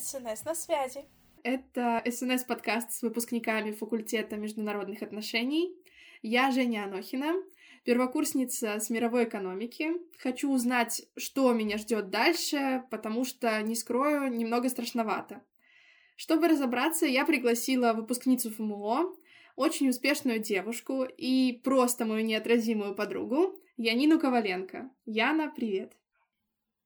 СНС на связи. Это СНС-подкаст с выпускниками факультета международных отношений. Я Женя Анохина, первокурсница с мировой экономики. Хочу узнать, что меня ждет дальше, потому что, не скрою, немного страшновато. Чтобы разобраться, я пригласила выпускницу ФМО, очень успешную девушку и просто мою неотразимую подругу Янину Коваленко. Яна, привет!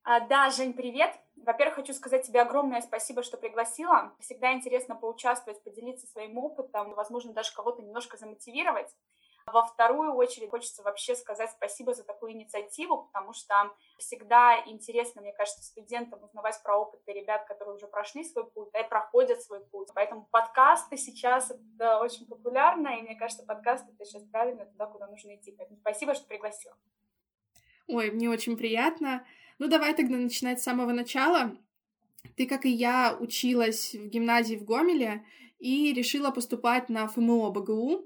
А, да, Жень, привет! Во-первых, хочу сказать тебе огромное спасибо, что пригласила. Всегда интересно поучаствовать, поделиться своим опытом, возможно, даже кого-то немножко замотивировать. Во вторую очередь хочется вообще сказать спасибо за такую инициативу, потому что всегда интересно, мне кажется, студентам узнавать про опыты ребят, которые уже прошли свой путь, да, и проходят свой путь. Поэтому подкасты сейчас это очень популярно, и мне кажется, подкасты это сейчас правильно туда, куда нужно идти. Поэтому спасибо, что пригласила. Ой, мне очень приятно. Ну, давай тогда начинать с самого начала. Ты, как и я, училась в гимназии в Гомеле и решила поступать на ФМО БГУ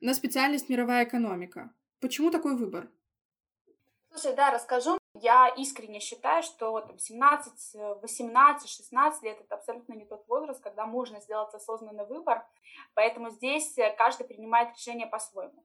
на специальность мировая экономика. Почему такой выбор? Слушай, да, расскажу. Я искренне считаю, что там, 17, 18, 16 лет это абсолютно не тот возраст, когда можно сделать осознанный выбор. Поэтому здесь каждый принимает решение по-своему.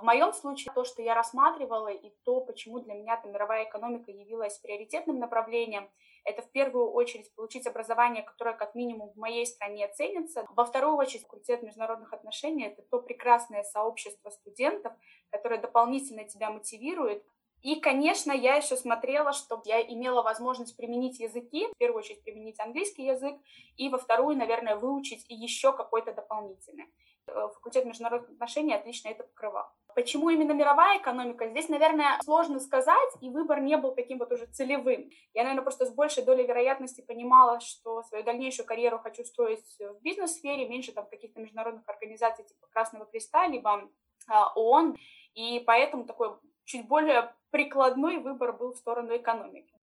В моем случае то, что я рассматривала, и то, почему для меня там, мировая экономика явилась приоритетным направлением, это в первую очередь получить образование, которое как минимум в моей стране ценится. Во вторую очередь факультет международных отношений — это то прекрасное сообщество студентов, которое дополнительно тебя мотивирует. И, конечно, я еще смотрела, чтобы я имела возможность применить языки, в первую очередь применить английский язык, и во вторую, наверное, выучить еще какой-то дополнительный. Э, факультет международных отношений отлично это покрывал. Почему именно мировая экономика? Здесь, наверное, сложно сказать, и выбор не был таким вот уже целевым. Я, наверное, просто с большей долей вероятности понимала, что свою дальнейшую карьеру хочу строить в бизнес-сфере, меньше там каких-то международных организаций типа Красного Креста, либо а, ООН, и поэтому такой чуть более прикладной выбор был в сторону экономики.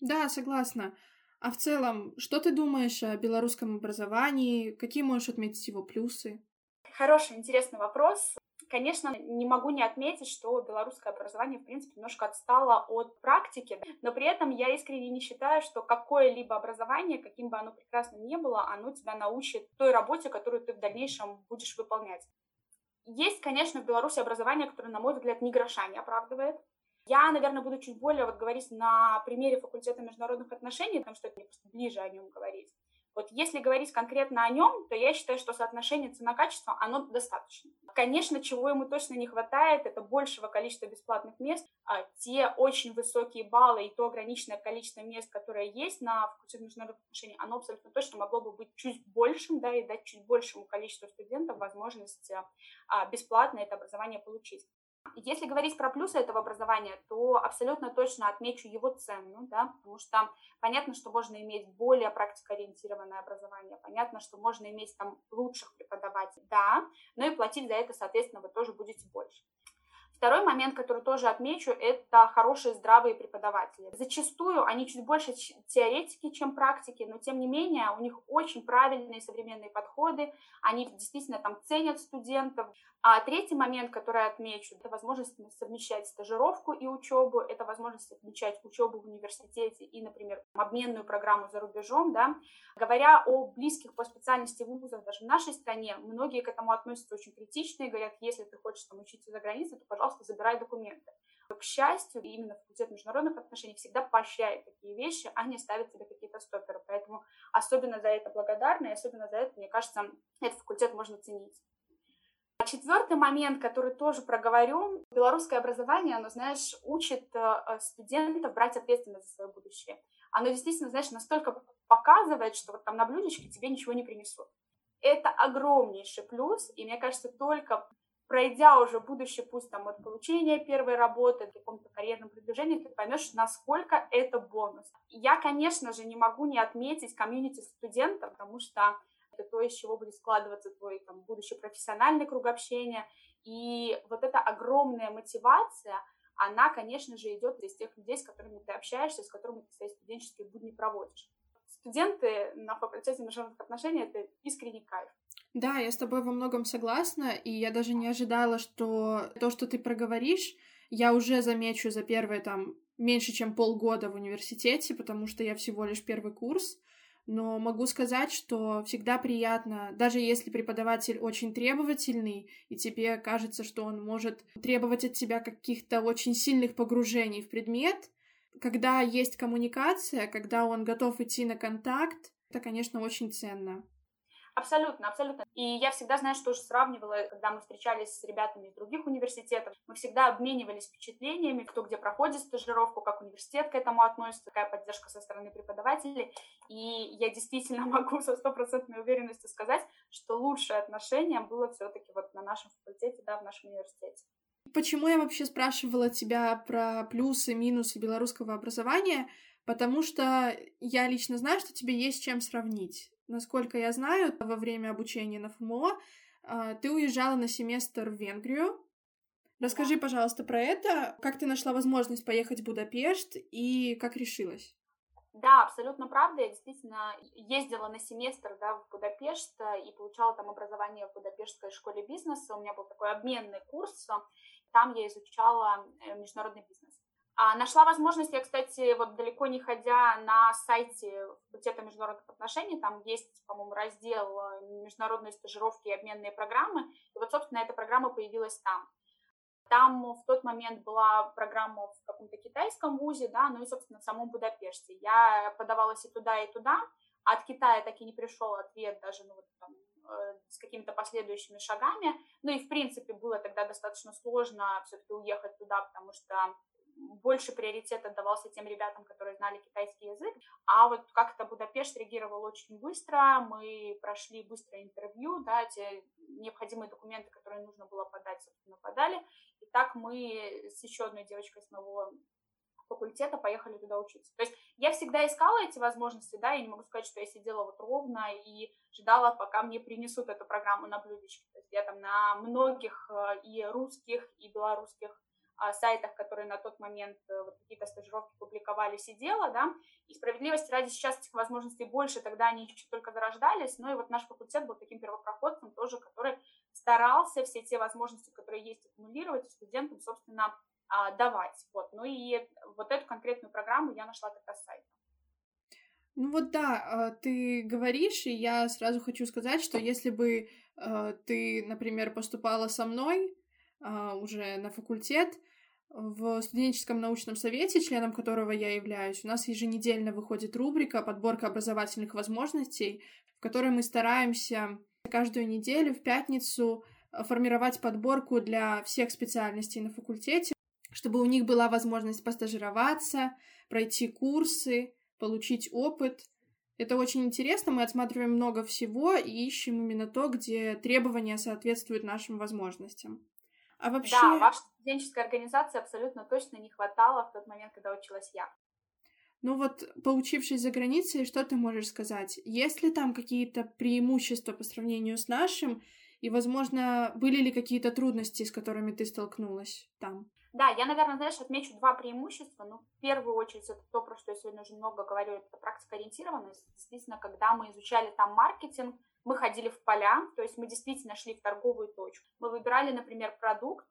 Да, согласна. А в целом, что ты думаешь о белорусском образовании? Какие можешь отметить его плюсы? Хороший, интересный вопрос. Конечно, не могу не отметить, что белорусское образование, в принципе, немножко отстало от практики, но при этом я искренне не считаю, что какое-либо образование, каким бы оно прекрасным ни было, оно тебя научит той работе, которую ты в дальнейшем будешь выполнять. Есть, конечно, в Беларуси образование, которое, на мой взгляд, ни гроша не оправдывает. Я, наверное, буду чуть более вот говорить на примере факультета международных отношений, потому что мне просто ближе о нем говорить. Вот если говорить конкретно о нем, то я считаю, что соотношение цена-качество, оно достаточно. Конечно, чего ему точно не хватает, это большего количества бесплатных мест, а те очень высокие баллы и то ограниченное количество мест, которое есть на факультете международных отношений, оно абсолютно точно могло бы быть чуть большим, да, и дать чуть большему количеству студентов возможность а, бесплатно это образование получить. Если говорить про плюсы этого образования, то абсолютно точно отмечу его цену, да, потому что понятно, что можно иметь более практикоориентированное образование, понятно, что можно иметь там лучших преподавателей, да, но и платить за это, соответственно, вы тоже будете больше. Второй момент, который тоже отмечу, это хорошие здравые преподаватели. Зачастую они чуть больше теоретики, чем практики, но тем не менее у них очень правильные современные подходы, они действительно там ценят студентов. А третий момент, который отмечу, это возможность совмещать стажировку и учебу, это возможность совмещать учебу в университете и, например, обменную программу за рубежом. Да. Говоря о близких по специальности вузах даже в нашей стране, многие к этому относятся очень критично и говорят, если ты хочешь там учиться за границей, то, пожалуйста, забирай документы. К счастью, именно факультет международных отношений всегда поощряет такие вещи, а не ставит себе какие-то стоперы. Поэтому особенно за это благодарна, и особенно за это, мне кажется, этот факультет можно ценить. Четвертый момент, который тоже проговорю, белорусское образование, оно, знаешь, учит э, студентов брать ответственность за свое будущее. Оно действительно, знаешь, настолько показывает, что вот там на блюдечке тебе ничего не принесут. Это огромнейший плюс, и мне кажется, только пройдя уже будущий путь там, от получения первой работы, к какому-то карьерному продвижению, ты поймешь, насколько это бонус. Я, конечно же, не могу не отметить комьюнити студентов, потому что это то, из чего будет складываться твой там, будущий профессиональный круг общения. И вот эта огромная мотивация, она, конечно же, идет из тех людей, с которыми ты общаешься, с которыми ты свои студенческие будни проводишь. Студенты на факультете международных отношений — это искренний кайф. Да, я с тобой во многом согласна, и я даже не ожидала, что то, что ты проговоришь, я уже замечу за первые там меньше, чем полгода в университете, потому что я всего лишь первый курс, но могу сказать, что всегда приятно, даже если преподаватель очень требовательный, и тебе кажется, что он может требовать от тебя каких-то очень сильных погружений в предмет, когда есть коммуникация, когда он готов идти на контакт, это, конечно, очень ценно. Абсолютно, абсолютно. И я всегда, знаешь, тоже сравнивала, когда мы встречались с ребятами из других университетов, мы всегда обменивались впечатлениями, кто где проходит стажировку, как университет к этому относится, какая поддержка со стороны преподавателей. И я действительно могу со стопроцентной уверенностью сказать, что лучшее отношение было все-таки вот на нашем факультете, да, в нашем университете. Почему я вообще спрашивала тебя про плюсы, минусы белорусского образования? Потому что я лично знаю, что тебе есть чем сравнить. Насколько я знаю, во время обучения на ФМО а, ты уезжала на семестр в Венгрию. Расскажи, пожалуйста, про это. Как ты нашла возможность поехать в Будапешт и как решилась? Да, абсолютно правда. Я действительно ездила на семестр да, в Будапешт и получала там образование в Будапештской школе бизнеса. У меня был такой обменный курс. Там я изучала э, международный бизнес. А нашла возможность, я, кстати, вот далеко не ходя на сайте факультета международных отношений, там есть, по-моему, раздел э, международные стажировки и обменные программы, и вот, собственно, эта программа появилась там. Там в тот момент была программа в каком-то китайском вузе, да, ну и, собственно, в самом Будапеште. Я подавалась и туда, и туда, а от Китая так и не пришел ответ даже, ну, вот там, э, с какими-то последующими шагами. Ну и, в принципе, было тогда достаточно сложно все-таки уехать туда, потому что больше приоритет отдавался тем ребятам, которые знали китайский язык. А вот как-то Будапешт реагировал очень быстро, мы прошли быстро интервью, да, те необходимые документы, которые нужно было подать, собственно, подали. И так мы с еще одной девочкой с моего факультета поехали туда учиться. То есть я всегда искала эти возможности, да, я не могу сказать, что я сидела вот ровно и ждала, пока мне принесут эту программу на блюдечке. То есть я там на многих э, и русских, и белорусских сайтах, которые на тот момент э, вот какие-то стажировки публиковали, сидела, да, и справедливости ради сейчас этих возможностей больше, тогда они еще только зарождались, но и вот наш факультет был таким первопроходцем тоже, который старался все те возможности, которые есть, аккумулировать студентам, собственно, а, давать, вот, ну и вот эту конкретную программу я нашла как раз сайт. Ну вот да, а, ты говоришь, и я сразу хочу сказать, что если бы а, ты, например, поступала со мной, уже на факультет. В студенческом научном совете, членом которого я являюсь, у нас еженедельно выходит рубрика «Подборка образовательных возможностей», в которой мы стараемся каждую неделю в пятницу формировать подборку для всех специальностей на факультете, чтобы у них была возможность постажироваться, пройти курсы, получить опыт. Это очень интересно, мы отсматриваем много всего и ищем именно то, где требования соответствуют нашим возможностям. А вообще... Да, вашей студенческой организации абсолютно точно не хватало в тот момент, когда училась я. Ну вот, поучившись за границей, что ты можешь сказать? Есть ли там какие-то преимущества по сравнению с нашим? И, возможно, были ли какие-то трудности, с которыми ты столкнулась там? Да, я, наверное, знаешь, отмечу два преимущества. Ну, в первую очередь, это то, про что я сегодня уже много говорю, это практикоориентированность. Действительно, когда мы изучали там маркетинг, мы ходили в поля, то есть мы действительно шли в торговую точку. Мы выбирали, например, продукт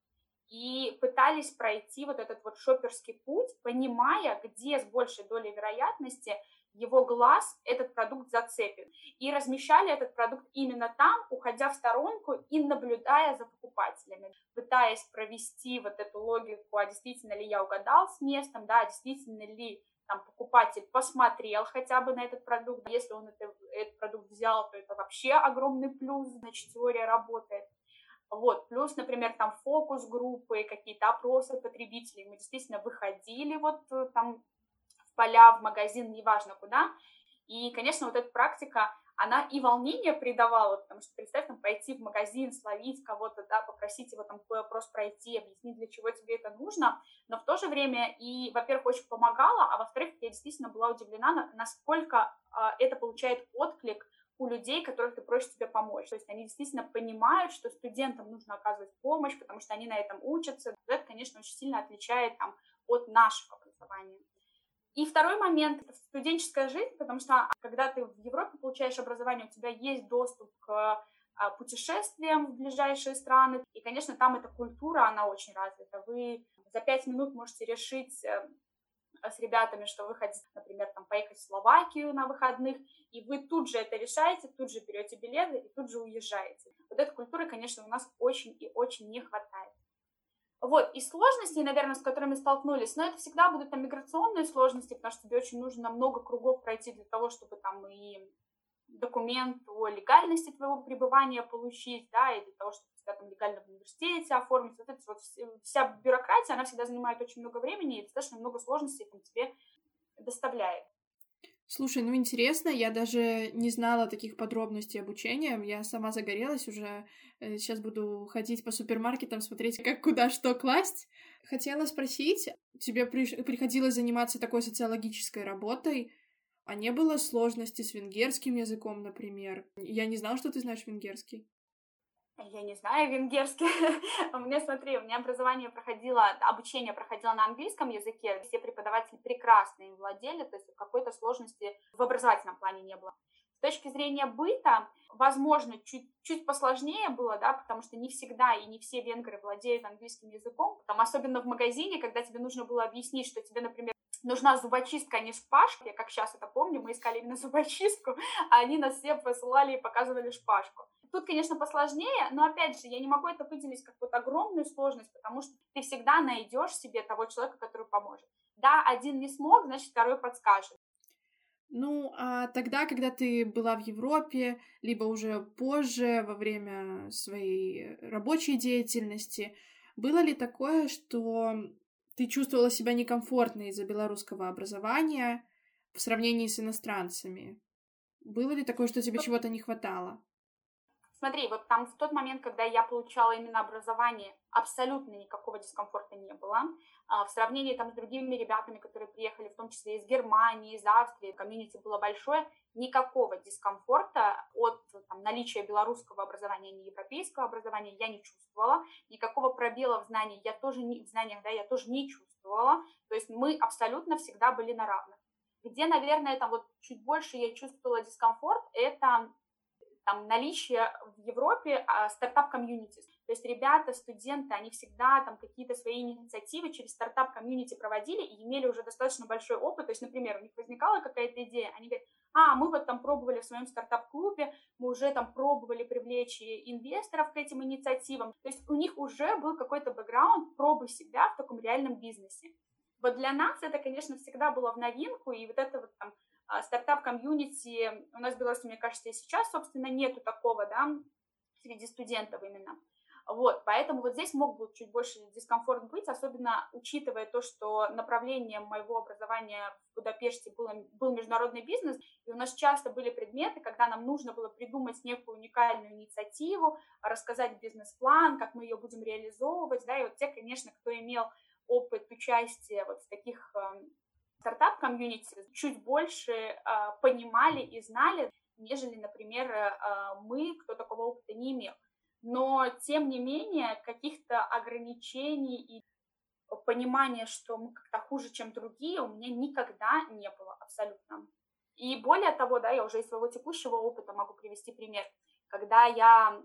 и пытались пройти вот этот вот шоперский путь, понимая, где с большей долей вероятности его глаз этот продукт зацепит. И размещали этот продукт именно там, уходя в сторонку и наблюдая за покупателями, пытаясь провести вот эту логику, а действительно ли я угадал с местом, да, а действительно ли там покупатель посмотрел хотя бы на этот продукт. Если он это, этот продукт взял, то это вообще огромный плюс, значит, теория работает. Вот, плюс, например, там фокус-группы, какие-то опросы потребителей. Мы действительно выходили вот э, там в поля, в магазин, неважно куда. И, конечно, вот эта практика, она и волнение придавала, потому что, представь, там, пойти в магазин, словить кого-то, да, попросить его там вопрос пройти, объяснить, для чего тебе это нужно, но в то же время и, во-первых, очень помогала, а во-вторых, я действительно была удивлена, насколько а, это получает отклик у людей, которых ты просишь тебе помочь. То есть они действительно понимают, что студентам нужно оказывать помощь, потому что они на этом учатся. Это, конечно, очень сильно отличает там, от нашего образования. И второй момент — студенческая жизнь, потому что когда ты в Европе получаешь образование, у тебя есть доступ к а, путешествиям в ближайшие страны. И, конечно, там эта культура, она очень развита. Вы за пять минут можете решить э, с ребятами, что вы хотите, например, там, поехать в Словакию на выходных, и вы тут же это решаете, тут же берете билеты и тут же уезжаете. Вот этой культуры, конечно, у нас очень и очень не хватает. Вот, и сложности, наверное, с которыми столкнулись, но это всегда будут там миграционные сложности, потому что тебе очень нужно много кругов пройти для того, чтобы там и документ о легальности твоего пребывания получить, да, и для того, чтобы тебя там легально в университете оформить. Вот эта вот вся бюрократия, она всегда занимает очень много времени и достаточно много сложностей там тебе доставляет. Слушай, ну интересно, я даже не знала таких подробностей обучения. Я сама загорелась уже. Сейчас э, буду ходить по супермаркетам, смотреть, как куда что класть. Хотела спросить, тебе приходилось заниматься такой социологической работой, а не было сложности с венгерским языком, например? Я не знала, что ты знаешь венгерский. Я не знаю венгерский. у меня, смотри, у меня образование проходило, обучение проходило на английском языке. Все преподаватели прекрасно им владели, то есть какой-то сложности в образовательном плане не было. С точки зрения быта, возможно, чуть, чуть посложнее было, да, потому что не всегда и не все венгры владеют английским языком, там, особенно в магазине, когда тебе нужно было объяснить, что тебе, например, нужна зубочистка, а не шпажка. Я как сейчас это помню, мы искали именно зубочистку, а они нас все посылали и показывали шпажку. Тут, конечно, посложнее, но опять же, я не могу это выделить как вот огромную сложность, потому что ты всегда найдешь себе того человека, который поможет. Да, один не смог, значит, второй подскажет. Ну, а тогда, когда ты была в Европе, либо уже позже, во время своей рабочей деятельности, было ли такое, что ты чувствовала себя некомфортно из-за белорусского образования в сравнении с иностранцами? Было ли такое, что тебе чего-то не хватало? Смотри, вот там в тот момент, когда я получала именно образование, абсолютно никакого дискомфорта не было. А, в сравнении там с другими ребятами, которые приехали, в том числе из Германии, из Австрии, комьюнити было большое, никакого дискомфорта от там, наличия белорусского образования, а не европейского образования я не чувствовала. Никакого пробела в знаниях я тоже не, в знаниях, да, я тоже не чувствовала. То есть мы абсолютно всегда были на равных. Где, наверное, там вот чуть больше я чувствовала дискомфорт, это там наличие в Европе а, стартап-комьюнити. То есть ребята, студенты, они всегда там какие-то свои инициативы через стартап-комьюнити проводили и имели уже достаточно большой опыт. То есть, например, у них возникала какая-то идея, они говорят, а, мы вот там пробовали в своем стартап-клубе, мы уже там пробовали привлечь инвесторов к этим инициативам. То есть у них уже был какой-то бэкграунд пробы себя в таком реальном бизнесе. Вот для нас это, конечно, всегда было в новинку, и вот это вот там стартап-комьюнити. У нас в Беларуси, мне кажется, и сейчас, собственно, нету такого, да, среди студентов именно. Вот, поэтому вот здесь мог бы чуть больше дискомфорт быть, особенно учитывая то, что направлением моего образования в Будапеште был, был международный бизнес, и у нас часто были предметы, когда нам нужно было придумать некую уникальную инициативу, рассказать бизнес-план, как мы ее будем реализовывать, да, и вот те, конечно, кто имел опыт участия вот в таких эм, стартап-комьюнити чуть больше э, понимали и знали, нежели, например, э, мы, кто такого опыта не имел. Но, тем не менее, каких-то ограничений и понимания, что мы как-то хуже, чем другие, у меня никогда не было абсолютно. И более того, да, я уже из своего текущего опыта могу привести пример. Когда я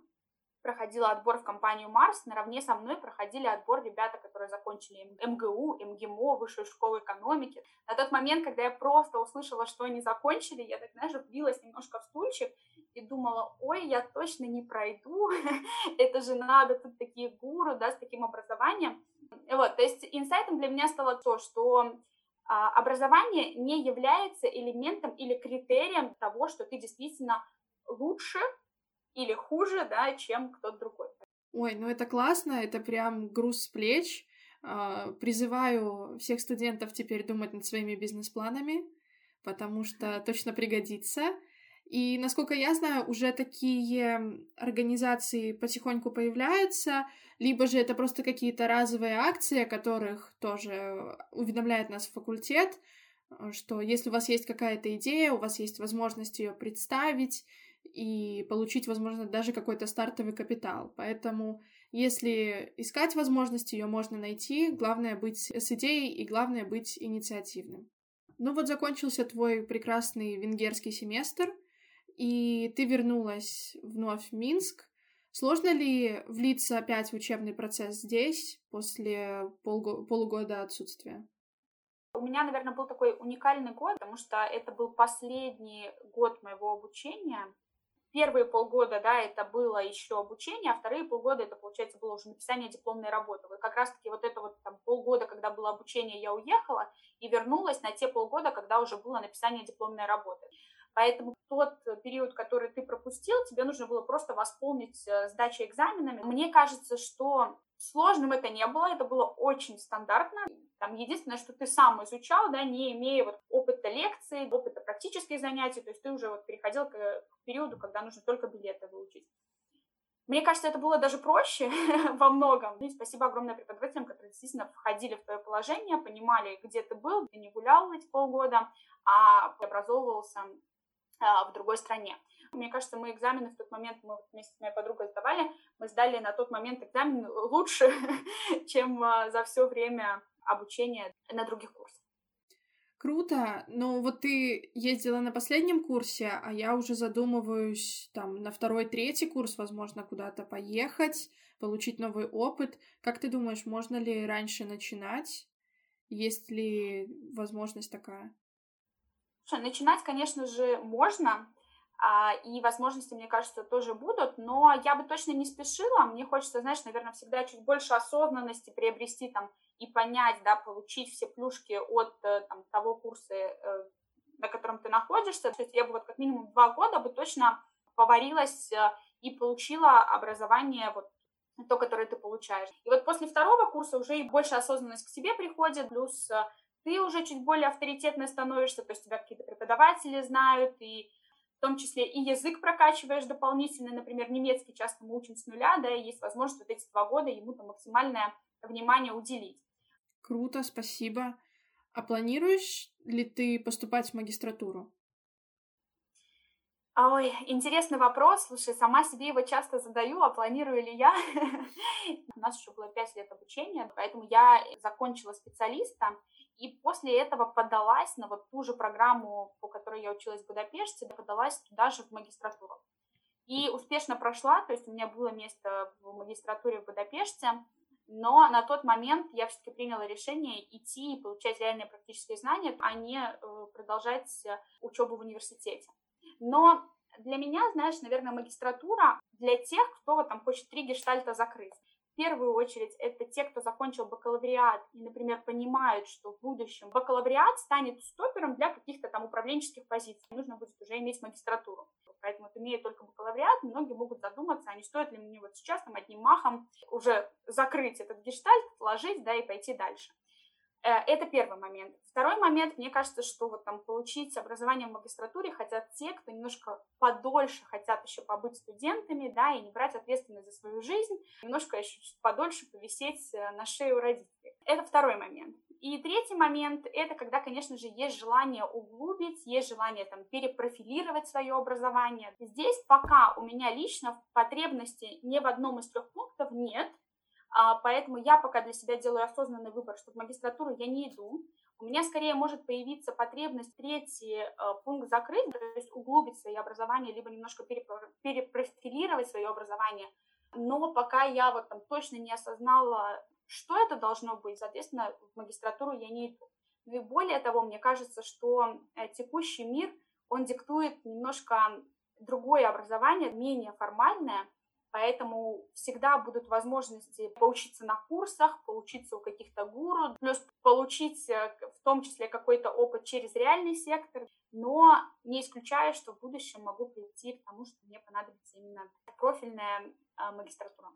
проходила отбор в компанию Марс, наравне со мной проходили отбор ребята, которые закончили МГУ, МГИМО, Высшую школу экономики. На тот момент, когда я просто услышала, что они закончили, я так, знаешь, вбилась немножко в стульчик и думала, ой, я точно не пройду, это же надо, тут такие гуру, да, с таким образованием. Вот, то есть инсайтом для меня стало то, что а, образование не является элементом или критерием того, что ты действительно лучше или хуже, да, чем кто-то другой. Ой, ну это классно, это прям груз с плеч. А, призываю всех студентов теперь думать над своими бизнес-планами, потому что точно пригодится. И, насколько я знаю, уже такие организации потихоньку появляются, либо же это просто какие-то разовые акции, о которых тоже уведомляет нас факультет, что если у вас есть какая-то идея, у вас есть возможность ее представить, и получить, возможно, даже какой-то стартовый капитал. Поэтому, если искать возможности, ее можно найти. Главное быть с идеей и главное быть инициативным. Ну вот закончился твой прекрасный венгерский семестр, и ты вернулась вновь в Минск. Сложно ли влиться опять в учебный процесс здесь после полго- полугода отсутствия? У меня, наверное, был такой уникальный год, потому что это был последний год моего обучения. Первые полгода, да, это было еще обучение, а вторые полгода это, получается, было уже написание дипломной работы. Вот как раз-таки вот это вот там полгода, когда было обучение, я уехала и вернулась на те полгода, когда уже было написание дипломной работы. Поэтому тот период, который ты пропустил, тебе нужно было просто восполнить э, сдачей экзаменами. Мне кажется, что сложным это не было, это было очень стандартно. Там единственное, что ты сам изучал, да, не имея вот опыта лекций, опыта практических занятий, то есть ты уже вот переходил к, к периоду, когда нужно только билеты выучить. Мне кажется, это было даже проще во многом. И спасибо огромное преподавателям, которые действительно входили в твое положение, понимали, где ты был, ты не гулял эти полгода, а образовывался в другой стране. Мне кажется, мы экзамены в тот момент, мы вместе с моей подругой сдавали, мы сдали на тот момент экзамен лучше, чем а, за все время обучения на других курсах. Круто, но вот ты ездила на последнем курсе, а я уже задумываюсь там на второй, третий курс, возможно, куда-то поехать, получить новый опыт. Как ты думаешь, можно ли раньше начинать? Есть ли возможность такая? Начинать, конечно же, можно, а, и возможности, мне кажется, тоже будут, но я бы точно не спешила. Мне хочется, знаешь, наверное, всегда чуть больше осознанности приобрести там и понять, да, получить все плюшки от э, там, того курса, э, на котором ты находишься. То есть я бы вот как минимум два года бы точно поварилась э, и получила образование вот то, которое ты получаешь. И вот после второго курса уже и больше осознанность к себе приходит, плюс ты уже чуть более авторитетно становишься, то есть тебя какие-то преподаватели знают, и в том числе и язык прокачиваешь дополнительно, например, немецкий часто мы учим с нуля, да, и есть возможность вот эти два года ему там максимальное внимание уделить. Круто, спасибо. А планируешь ли ты поступать в магистратуру? Ой, интересный вопрос. Слушай, сама себе его часто задаю, а планирую ли я? У нас еще было пять лет обучения, поэтому я закончила специалиста, и после этого подалась на вот ту же программу, по которой я училась в Будапеште, подалась туда же в магистратуру. И успешно прошла, то есть у меня было место в магистратуре в Будапеште, но на тот момент я все-таки приняла решение идти и получать реальные практические знания, а не э, продолжать учебу в университете. Но для меня, знаешь, наверное, магистратура для тех, кто там хочет три гештальта закрыть первую очередь это те, кто закончил бакалавриат и, например, понимают, что в будущем бакалавриат станет стопером для каких-то там управленческих позиций. Нужно будет уже иметь магистратуру. Поэтому, имея только бакалавриат, многие могут задуматься, а не стоит ли мне вот сейчас там одним махом уже закрыть этот гештальт, вложить, да, и пойти дальше. Э, это первый момент. Второй момент, мне кажется, что вот там получить образование в магистратуре хотят те, кто немножко подольше хотят еще побыть студентами, да, и не брать ответственность за свою жизнь, немножко еще подольше повисеть э, на шее у родителей. Это второй момент. И третий момент – это когда, конечно же, есть желание углубить, есть желание там перепрофилировать свое образование. Здесь пока у меня лично потребности ни в одном из трех пунктов нет, поэтому я пока для себя делаю осознанный выбор, что в магистратуру я не иду. У меня скорее может появиться потребность третий э, пункт закрыть, то есть углубить свое образование, либо немножко перепрофилировать свое образование. Но пока я вот там точно не осознала, что это должно быть, соответственно, в магистратуру я не иду. Ну и более того, мне кажется, что э, текущий мир, он диктует немножко другое образование, менее формальное, Поэтому всегда будут возможности поучиться на курсах, поучиться у каких-то гуру, плюс получить э, в том числе какой-то опыт через реальный сектор, но не исключаю, что в будущем могу прийти к тому, что мне понадобится именно профильная а, магистратура.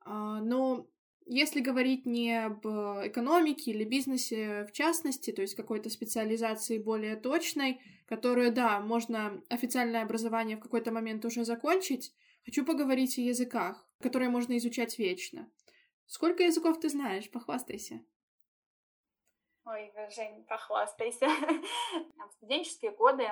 А, но если говорить не об экономике или бизнесе в частности, то есть какой-то специализации более точной, которую, да, можно официальное образование в какой-то момент уже закончить, Хочу поговорить о языках, которые можно изучать вечно. Сколько языков ты знаешь? Похвастайся. Ой, Жень, похвастайся. В студенческие годы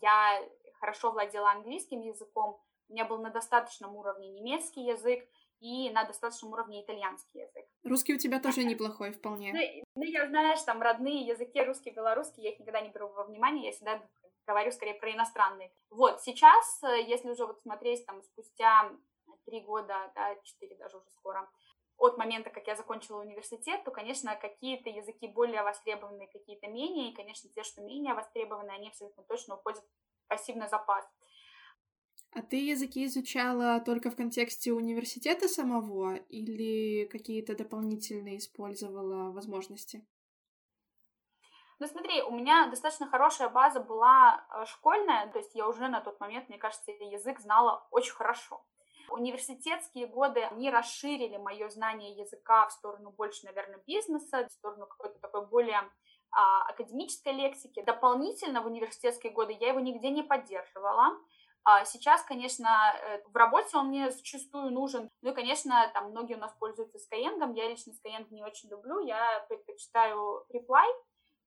я хорошо владела английским языком, у меня был на достаточном уровне немецкий язык и на достаточном уровне итальянский язык. Русский у тебя тоже неплохой вполне. Ну, ну, я, знаешь, там родные языки, русский, белорусский, я их никогда не беру во внимание, я всегда говорю скорее про иностранные. Вот, сейчас, э, если уже вот смотреть там спустя три года, да, четыре даже уже скоро, от момента, как я закончила университет, то, конечно, какие-то языки более востребованные, какие-то менее, и, конечно, те, что менее востребованы, они абсолютно точно уходят в пассивный запас. А ты языки изучала только в контексте университета самого или какие-то дополнительные использовала возможности? Ну смотри, у меня достаточно хорошая база была э, школьная, то есть я уже на тот момент, мне кажется, язык знала очень хорошо. Университетские годы, они расширили мое знание языка в сторону больше, наверное, бизнеса, в сторону какой-то такой более а, академической лексики. Дополнительно в университетские годы я его нигде не поддерживала. А сейчас, конечно, э, в работе он мне зачастую нужен. Ну и, конечно, там многие у нас пользуются Skyeng. Я лично Skyeng не очень люблю. Я предпочитаю Reply.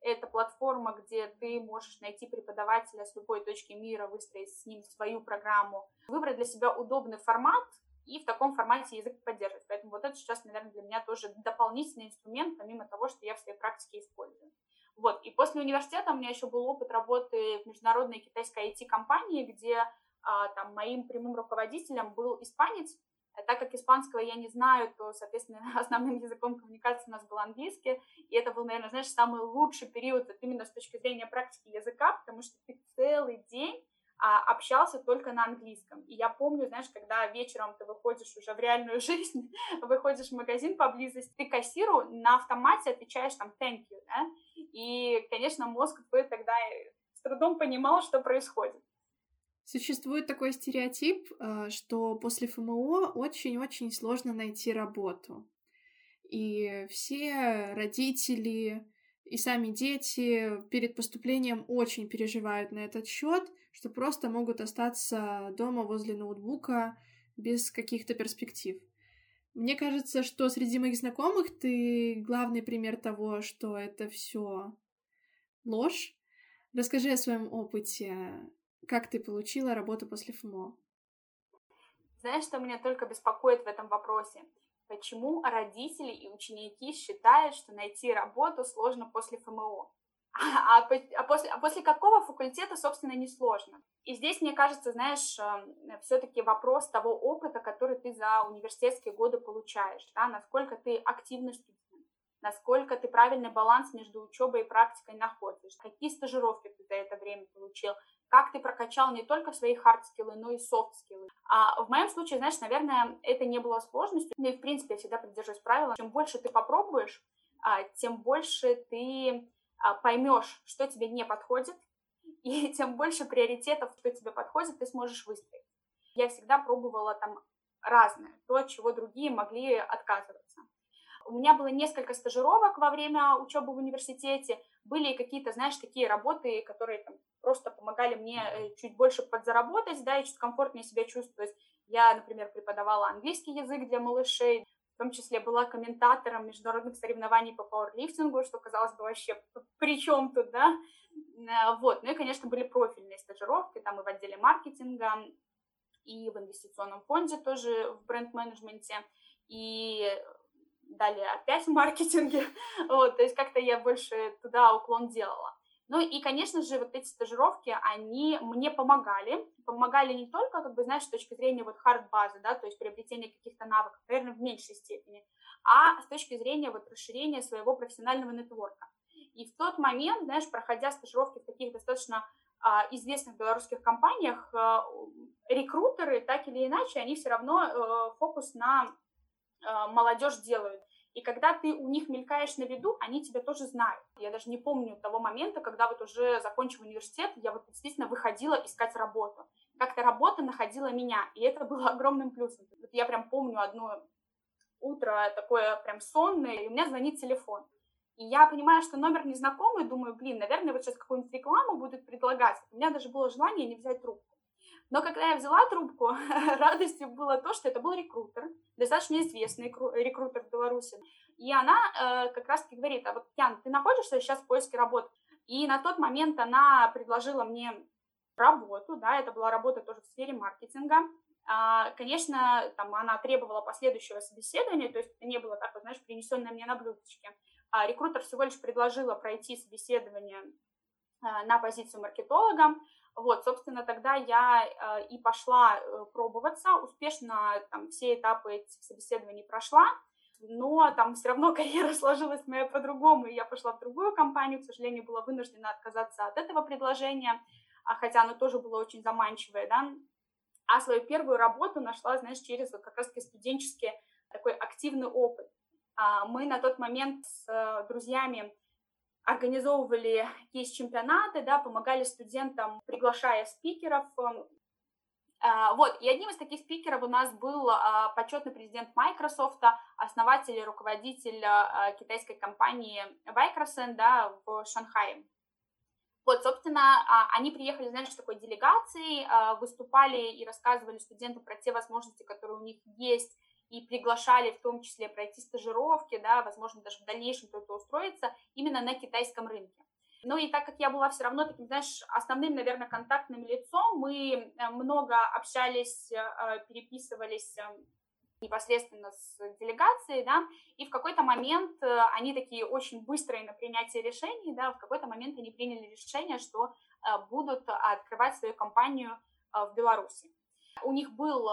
Это платформа, где ты можешь найти преподавателя с любой точки мира, выстроить с ним свою программу, выбрать для себя удобный формат и в таком формате язык поддерживать. Поэтому вот это сейчас, наверное, для меня тоже дополнительный инструмент, помимо того, что я в своей практике использую. Вот. И после университета у меня еще был опыт работы в международной китайской IT-компании, где а, там моим прямым руководителем был испанец, так как испанского я не знаю, то, соответственно, основным языком коммуникации у нас был английский, и это был, наверное, знаешь, самый лучший период вот именно с точки зрения практики языка, потому что ты целый день а, общался только на английском. И я помню, знаешь, когда вечером ты выходишь уже в реальную жизнь, выходишь в магазин поблизости, ты кассиру на автомате отвечаешь там thank you, да? И, конечно, мозг твой тогда с трудом понимал, что происходит. Существует такой стереотип, э, что после ФМО очень-очень сложно найти работу. И все родители и сами дети перед поступлением очень переживают на этот счет, что просто могут остаться дома возле ноутбука без каких-то перспектив. Мне кажется, что среди моих знакомых ты главный пример того, что это все ложь. Расскажи о своем опыте. Как ты получила работу после ФМО? Знаешь, что меня только беспокоит в этом вопросе? Почему родители и ученики считают, что найти работу сложно после ФМО? А, а, а, после, а после какого факультета, собственно, не сложно? И здесь, мне кажется, знаешь, эм, все-таки вопрос того опыта, который ты за университетские годы получаешь, да, насколько ты активный студент, насколько ты правильный баланс между учебой и практикой находишь, какие стажировки ты за это время получил, как ты прокачал не только свои хард-скиллы, но и софт-скиллы. А в моем случае, знаешь, наверное, это не было сложностью. Ну и, в принципе, я всегда придерживаюсь правила. Чем больше ты попробуешь, а, тем больше ты а, поймешь, что тебе не подходит, и тем больше приоритетов, что тебе подходит, ты сможешь выстроить. Я всегда пробовала там разное, то, от чего другие могли отказываться. У меня было несколько стажировок во время учебы в университете, были какие-то, знаешь, такие работы, которые там, просто помогали мне э, чуть больше подзаработать, да, и чуть комфортнее себя чувствовать. Я, например, преподавала английский язык для малышей, в том числе была комментатором международных соревнований по пауэрлифтингу, что казалось бы вообще при чем тут, да? Э, вот, ну и, конечно, были профильные стажировки, там и в отделе маркетинга, и в инвестиционном фонде тоже в бренд-менеджменте, и далее опять в маркетинге, вот, то есть как-то я больше туда уклон делала. Ну и, конечно же, вот эти стажировки, они мне помогали. Помогали не только, как бы, знаешь, с точки зрения вот хард-базы, да, то есть приобретения каких-то навыков, наверное, в меньшей степени, а с точки зрения вот расширения своего профессионального нетворка. И в тот момент, знаешь, проходя стажировки в таких достаточно а, известных белорусских компаниях, а, рекрутеры, так или иначе, они все равно а, фокус на молодежь делают. И когда ты у них мелькаешь на виду, они тебя тоже знают. Я даже не помню того момента, когда вот уже закончив университет, я вот действительно выходила искать работу. Как-то работа находила меня, и это было огромным плюсом. Вот я прям помню одно утро такое прям сонное, и у меня звонит телефон. И я понимаю, что номер незнакомый, думаю, блин, наверное, вот сейчас какую-нибудь рекламу будут предлагать. У меня даже было желание не взять трубку. Но когда я взяла трубку, радостью было то, что это был рекрутер, достаточно известный рекрутер в Беларуси. И она э, как раз-таки говорит, а вот, Ян, ты находишься сейчас в поиске работы? И на тот момент она предложила мне работу, да, это была работа тоже в сфере маркетинга. А, конечно, там она требовала последующего собеседования, то есть это не было так, вот, знаешь, принесенное мне на блюдечке. А рекрутер всего лишь предложила пройти собеседование э, на позицию маркетолога, вот, собственно, тогда я э, и пошла э, пробоваться, успешно там все этапы этих собеседований прошла. но там все равно карьера сложилась моя по-другому, и я пошла в другую компанию, к сожалению, была вынуждена отказаться от этого предложения, а хотя оно тоже было очень заманчивое, да, а свою первую работу нашла, знаешь, через вот как раз-таки студенческий такой активный опыт. А, мы на тот момент с э, друзьями организовывали кейс-чемпионаты, да, помогали студентам, приглашая спикеров. Эм, а, вот, и одним из таких спикеров у нас был а, почетный президент Microsoft, основатель и руководитель китайской компании Викросен, да, в Шанхае. Вот, собственно, они приехали, знаешь, с такой делегацией, выступали и рассказывали студентам про те возможности, которые у них есть, и приглашали в том числе пройти стажировки, да, возможно, даже в дальнейшем только устроиться именно на китайском рынке. Ну и так как я была все равно таким, знаешь, основным, наверное, контактным лицом, мы э, много общались, э, переписывались э, непосредственно с делегацией, да, и в какой-то момент они такие очень быстрые на принятие решений, да, в какой-то момент они приняли решение, что будут открывать свою компанию в Беларуси. У них был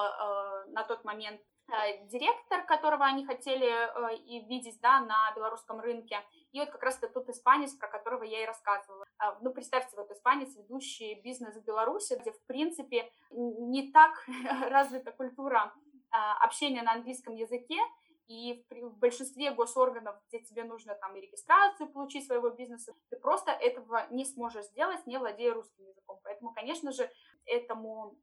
на тот момент директор, которого они хотели э, и видеть да, на белорусском рынке. И вот как раз это тот испанец, про которого я и рассказывала. Э, ну, представьте, вот испанец, ведущий бизнес в Беларуси, где, в принципе, не так развита культура общения на английском языке, и в большинстве госорганов, где тебе нужно там и регистрацию получить своего бизнеса, ты просто этого не сможешь сделать, не владея русским языком. Поэтому, конечно же, этому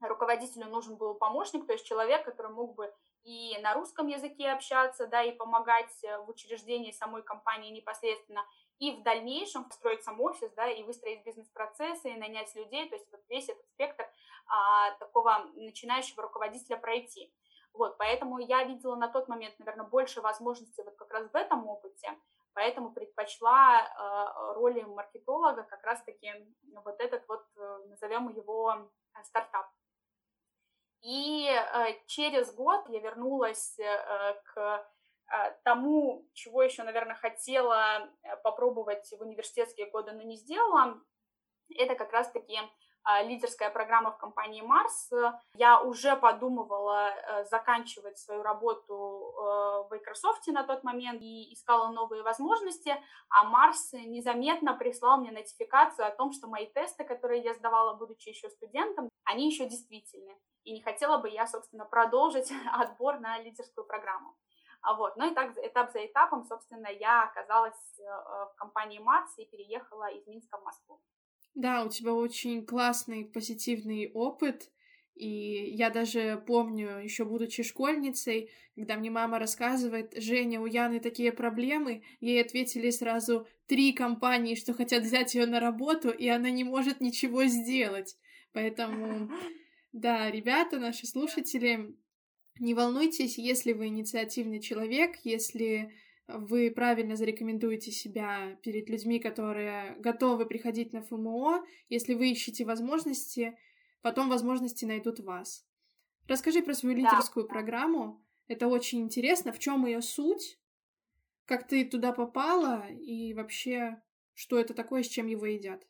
руководителю нужен был помощник, то есть человек, который мог бы и на русском языке общаться, да, и помогать э, в учреждении самой компании непосредственно, и в дальнейшем строить сам офис, да, и выстроить бизнес-процессы, и нанять людей, то есть вот весь этот спектр а, такого начинающего руководителя пройти. Вот, поэтому я видела на тот момент, наверное, больше возможностей вот как раз в этом опыте, поэтому предпочла э, роли маркетолога как раз-таки вот этот вот, э, назовем его э, стартап. И э, через год я вернулась э, к э, тому, чего еще, наверное, хотела попробовать в университетские годы, но не сделала. Это как раз-таки лидерская программа в компании Марс. Я уже подумывала э, заканчивать свою работу э, в Microsoft на тот момент и искала новые возможности, а Марс незаметно прислал мне нотификацию о том, что мои тесты, которые я сдавала, будучи еще студентом, они еще действительны. И не хотела бы я, собственно, продолжить отбор на лидерскую программу. А вот. Ну и так этап за этапом, собственно, я оказалась э, в компании Марс и переехала из Минска в Москву. Да, у тебя очень классный, позитивный опыт. И я даже помню, еще будучи школьницей, когда мне мама рассказывает, Женя, у Яны такие проблемы, ей ответили сразу три компании, что хотят взять ее на работу, и она не может ничего сделать. Поэтому, да, ребята, наши слушатели, не волнуйтесь, если вы инициативный человек, если вы правильно зарекомендуете себя перед людьми, которые готовы приходить на ФМО. Если вы ищете возможности, потом возможности найдут вас. Расскажи про свою лидерскую да. программу. Это очень интересно. В чем ее суть? Как ты туда попала? И вообще, что это такое, с чем его едят?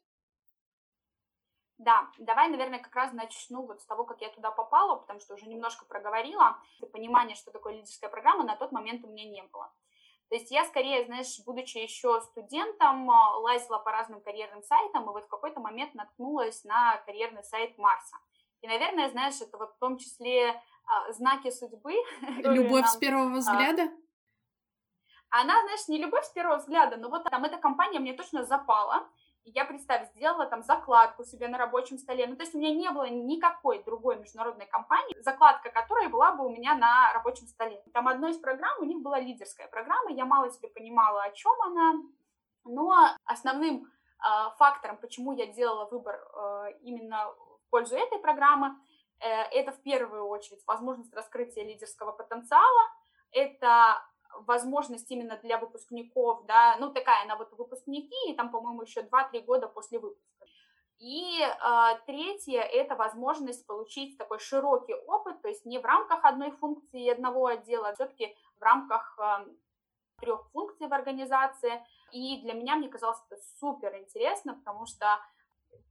Да, давай, наверное, как раз начну вот с того, как я туда попала, потому что уже немножко проговорила. Понимание, что такое лидерская программа, на тот момент у меня не было. То есть я скорее, знаешь, будучи еще студентом, а, лазила по разным карьерным сайтам, и вот в какой-то момент наткнулась на карьерный сайт Марса. И, наверное, знаешь, это вот в том числе а, знаки судьбы. Любовь нам, с первого а, взгляда? Она, знаешь, не любовь с первого взгляда, но вот там эта компания мне точно запала я, представь, сделала там закладку себе на рабочем столе. Ну, то есть у меня не было никакой другой международной компании, закладка которой была бы у меня на рабочем столе. Там одной из программ у них была лидерская программа, я мало себе понимала, о чем она, но основным э, фактором, почему я делала выбор э, именно в пользу этой программы, э, это в первую очередь возможность раскрытия лидерского потенциала, это возможность именно для выпускников, да, ну такая она вот выпускники, и там, по-моему, еще 2-3 года после выпуска. И э, третье – это возможность получить такой широкий опыт, то есть не в рамках одной функции одного отдела, а все-таки в рамках э, трех функций в организации. И для меня, мне казалось, это супер интересно, потому что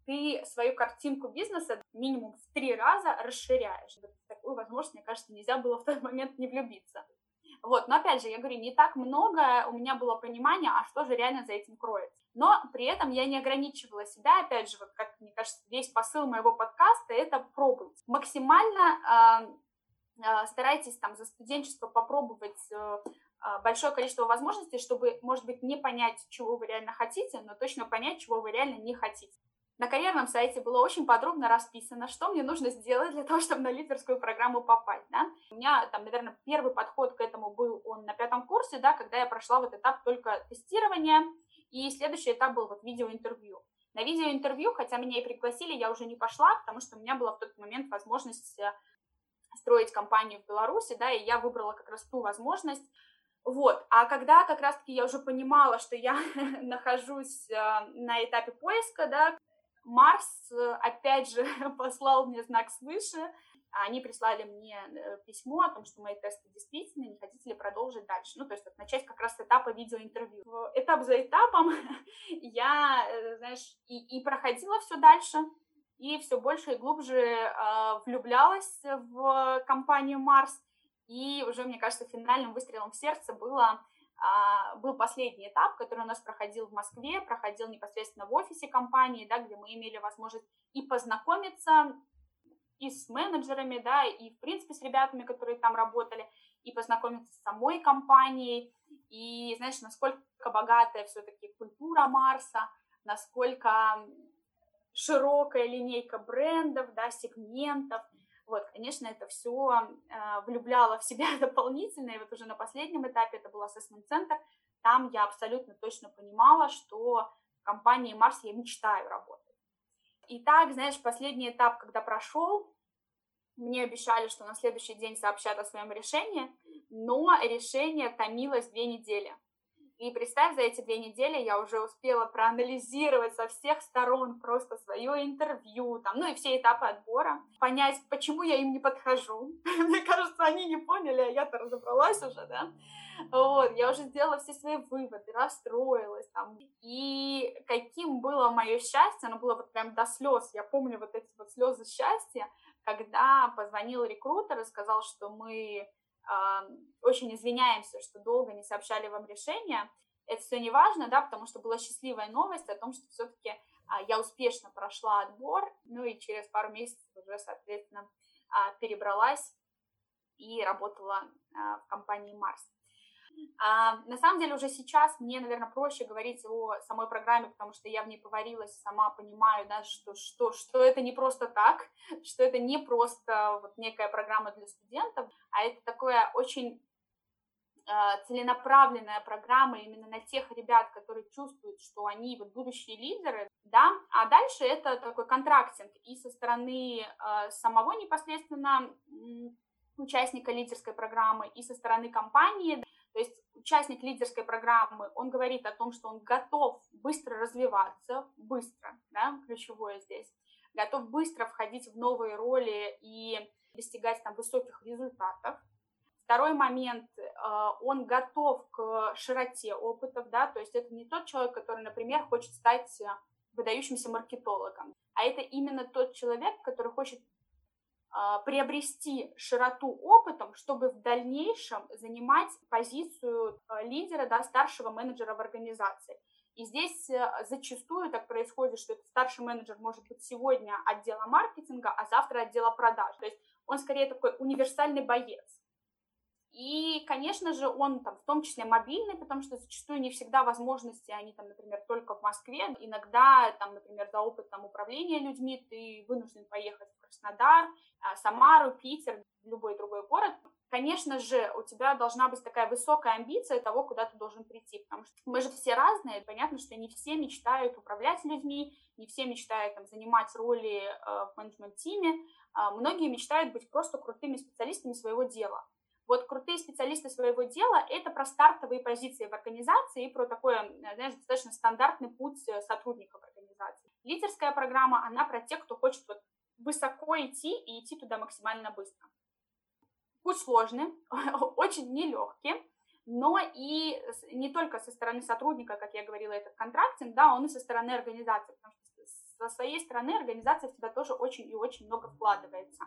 ты свою картинку бизнеса минимум в три раза расширяешь. Такую возможность, мне кажется, нельзя было в тот момент не влюбиться. Вот, но опять же, я говорю, не так много у меня было понимания, а что же реально за этим кроется. Но при этом я не ограничивала себя, опять же, вот как мне кажется, весь посыл моего подкаста это пробовать. Максимально э, э, старайтесь там за студенчество попробовать э, большое количество возможностей, чтобы, может быть, не понять, чего вы реально хотите, но точно понять, чего вы реально не хотите. На карьерном сайте было очень подробно расписано, что мне нужно сделать для того, чтобы на лидерскую программу попасть, да. У меня там, наверное, первый подход к этому был он на пятом курсе, да, когда я прошла вот этап только тестирования, и следующий этап был вот видеоинтервью. На видеоинтервью, хотя меня и пригласили, я уже не пошла, потому что у меня была в тот момент возможность э, строить компанию в Беларуси, да, и я выбрала как раз ту возможность, вот, а когда как раз-таки я уже понимала, что я нахожусь э, на этапе поиска, да, Марс, э, опять же, послал мне знак свыше. Они прислали мне э, письмо о том, что мои тесты действительно, не хотите ли продолжить дальше. Ну, то есть начать как раз с этапа видеоинтервью. Этап за этапом я, э, знаешь, и, и проходила все дальше, и все больше и глубже э, влюблялась в компанию Марс. И уже, мне кажется, финальным выстрелом в сердце было был последний этап, который у нас проходил в Москве, проходил непосредственно в офисе компании, да, где мы имели возможность и познакомиться и с менеджерами, да, и в принципе с ребятами, которые там работали, и познакомиться с самой компанией, и знаешь, насколько богатая все-таки культура Марса, насколько широкая линейка брендов, да, сегментов, вот, конечно, это все э, а, влюбляло в себя дополнительно, и вот уже на последнем этапе, это был ассессмент-центр, там я абсолютно точно понимала, что в компании Марс я мечтаю работать. И так, знаешь, последний этап, когда прошел, мне обещали, что на следующий день сообщат о своем решении, но решение томилось две недели. И представь, за эти две недели я уже успела проанализировать со всех сторон просто свое интервью, там, ну и все этапы отбора, понять, почему я им не подхожу. Мне кажется, они не поняли, а я-то разобралась уже, да. Вот, я уже сделала все свои выводы, расстроилась там. И каким было мое счастье, оно было вот прям до слез. Я помню вот эти вот слезы счастья, когда позвонил рекрутер и сказал, что мы очень извиняемся, что долго не сообщали вам решение. Это все не важно, да, потому что была счастливая новость о том, что все-таки а, я успешно прошла отбор, ну и через пару месяцев уже, соответственно, а, перебралась и работала а, в компании Марс. А, на самом деле уже сейчас мне, наверное, проще говорить о самой программе, потому что я в ней поварилась, сама понимаю, да, что, что, что это не просто так, что это не просто вот некая программа для студентов, а это такое очень а, целенаправленная программа именно на тех ребят, которые чувствуют, что они вот будущие лидеры, да, а дальше это такой контрактинг и со стороны э, самого непосредственно участника лидерской программы, и со стороны компании, то есть участник лидерской программы, он говорит о том, что он готов быстро развиваться, быстро, да, ключевое здесь, готов быстро входить в новые роли и достигать там высоких результатов. Второй момент, э, он готов к широте опытов, да, то есть это не тот человек, который, например, хочет стать выдающимся маркетологом, а это именно тот человек, который хочет приобрести широту опытом, чтобы в дальнейшем занимать позицию а, лидера, да, старшего менеджера в организации. И здесь э, зачастую так происходит, что этот старший менеджер может быть сегодня отдела маркетинга, а завтра отдела продаж. То есть он скорее такой универсальный боец. И, конечно же, он там в том числе мобильный, потому что зачастую не всегда возможности, они там, например, только в Москве. Иногда, там, например, за там, управления людьми ты вынужден поехать в Краснодар, а, Самару, Питер, любой другой город. Конечно же, у тебя должна быть такая высокая амбиция того, куда ты должен прийти, потому что мы же все разные. Понятно, что не все мечтают управлять людьми, не все мечтают там, занимать роли э, в менеджмент-тиме. Э, многие мечтают быть просто крутыми специалистами своего дела. Вот крутые специалисты своего дела — это про стартовые позиции в организации и про такой, э, знаешь, достаточно стандартный путь э, сотрудников организации. Лидерская программа, она про тех, кто хочет вот высоко идти и идти туда максимально быстро. Путь сложный, очень нелегкий, но и не только со стороны сотрудника, как я говорила, этот контрактинг, да, он и со стороны организации, потому что со своей стороны организация в тебя тоже очень и очень много вкладывается.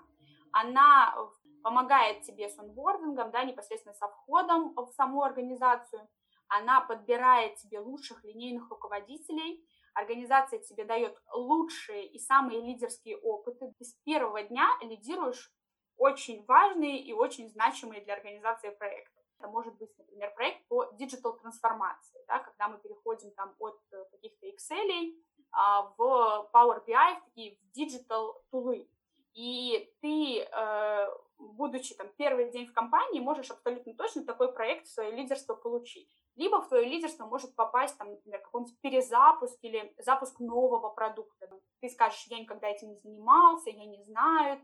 Она помогает тебе с онбордингом, да, непосредственно со входом в саму организацию, она подбирает тебе лучших линейных руководителей, организация тебе дает лучшие и самые лидерские опыты. Ты с первого дня лидируешь очень важные и очень значимые для организации проекты. Это может быть, например, проект по digital трансформации, да, когда мы переходим там от э, каких-то Excel а, в Power BI, в такие digital tool ы. И ты, э, будучи там первый день в компании, можешь абсолютно точно такой проект в свое лидерство получить. Либо в твое лидерство может попасть, там, например, какой-нибудь перезапуск или запуск нового продукта. Ты скажешь, я никогда этим не занимался, я не знаю,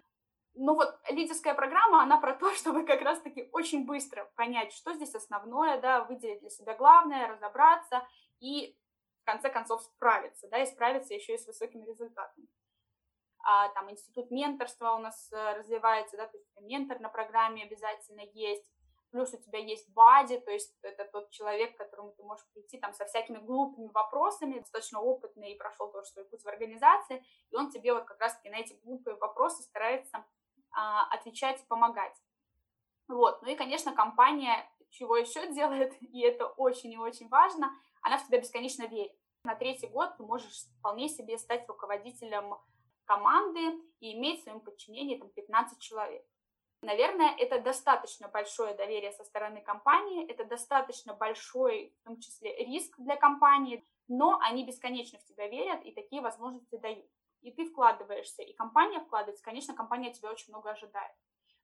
но вот лидерская программа, она про то, чтобы как раз-таки очень быстро понять, что здесь основное, да, выделить для себя главное, разобраться и в конце концов справиться, да, и справиться еще и с высокими результатами. А, там институт менторства у нас э, развивается, да, то есть ментор на программе обязательно есть, плюс у тебя есть бади, то есть это тот человек, к которому ты можешь прийти там со всякими глупыми вопросами, достаточно опытный и прошел тоже свой путь в организации, и он тебе вот как раз-таки на эти глупые вопросы старается а, отвечать и помогать. Вот. Ну и, конечно, компания чего еще делает, и это очень и очень важно, она в тебя бесконечно верит. На третий год ты можешь вполне себе стать руководителем команды и иметь в своем подчинении там, 15 человек. Наверное, это достаточно большое доверие со стороны компании, это достаточно большой, в том числе, риск для компании, но они бесконечно в тебя верят и такие возможности дают и ты вкладываешься, и компания вкладывается, конечно, компания тебя очень много ожидает.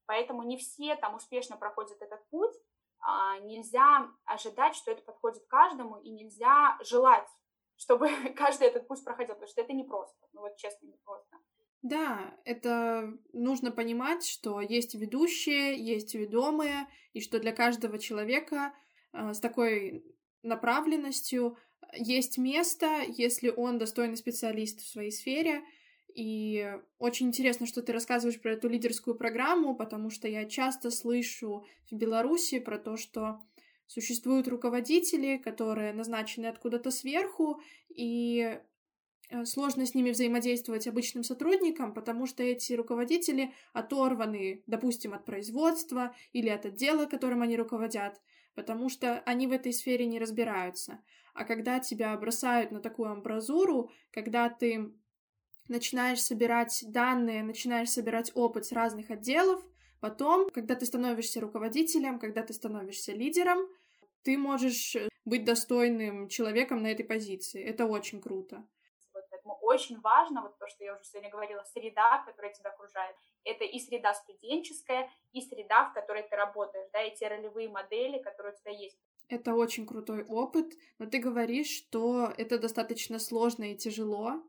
Поэтому не все там успешно проходят этот путь, а, нельзя ожидать, что это подходит каждому, и нельзя желать, чтобы каждый этот путь проходил, потому что это непросто, ну вот честно, непросто. Да, это нужно понимать, что есть ведущие, есть ведомые, и что для каждого человека э, с такой направленностью есть место, если он достойный специалист в своей сфере. И очень интересно, что ты рассказываешь про эту лидерскую программу, потому что я часто слышу в Беларуси про то, что существуют руководители, которые назначены откуда-то сверху, и э, сложно с ними взаимодействовать обычным сотрудникам, потому что эти руководители оторваны, допустим, от производства или от отдела, которым они руководят, потому что они в этой сфере не разбираются. А когда тебя бросают на такую амбразуру, когда ты начинаешь собирать данные, начинаешь собирать опыт с разных отделов, потом, когда ты становишься руководителем, когда ты становишься лидером, ты можешь быть достойным человеком на этой позиции. Это очень круто. Поэтому очень важно, вот то, что я уже сегодня говорила, среда, которая тебя окружает. Это и среда студенческая, и среда, в которой ты работаешь, да, и те ролевые модели, которые у тебя есть. Это очень крутой опыт, но ты говоришь, что это достаточно сложно и тяжело.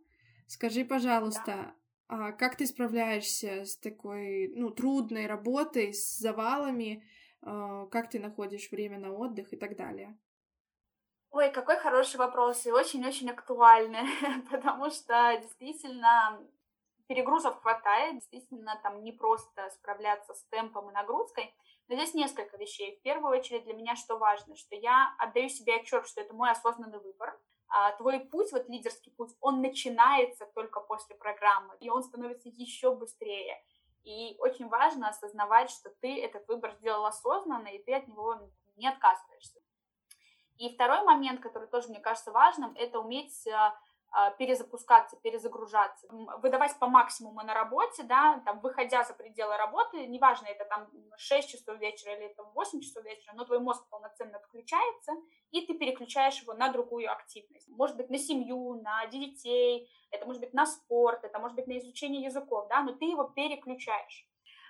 Скажи, пожалуйста, да. а как ты справляешься с такой, ну, трудной работой, с завалами? А, как ты находишь время на отдых и так далее? Ой, какой хороший вопрос и очень-очень актуальный, потому что действительно перегрузов хватает, действительно там не просто справляться с темпом и нагрузкой, но здесь несколько вещей. В первую очередь для меня что важно, что я отдаю себе отчет, что это мой осознанный выбор. А твой путь, вот лидерский путь, он начинается только после программы, и он становится еще быстрее. И очень важно осознавать, что ты этот выбор сделал осознанно, и ты от него не отказываешься. И второй момент, который тоже мне кажется важным, это уметь а, перезапускаться, перезагружаться, выдавать по максимуму на работе, да, там, выходя за пределы работы, неважно, это там 6 часов вечера или это 8 часов вечера, но твой мозг полноценно включается, и ты переключаешь его на другую активность. Может быть, на семью, на детей, это может быть на спорт, это может быть на изучение языков, да, но ты его переключаешь.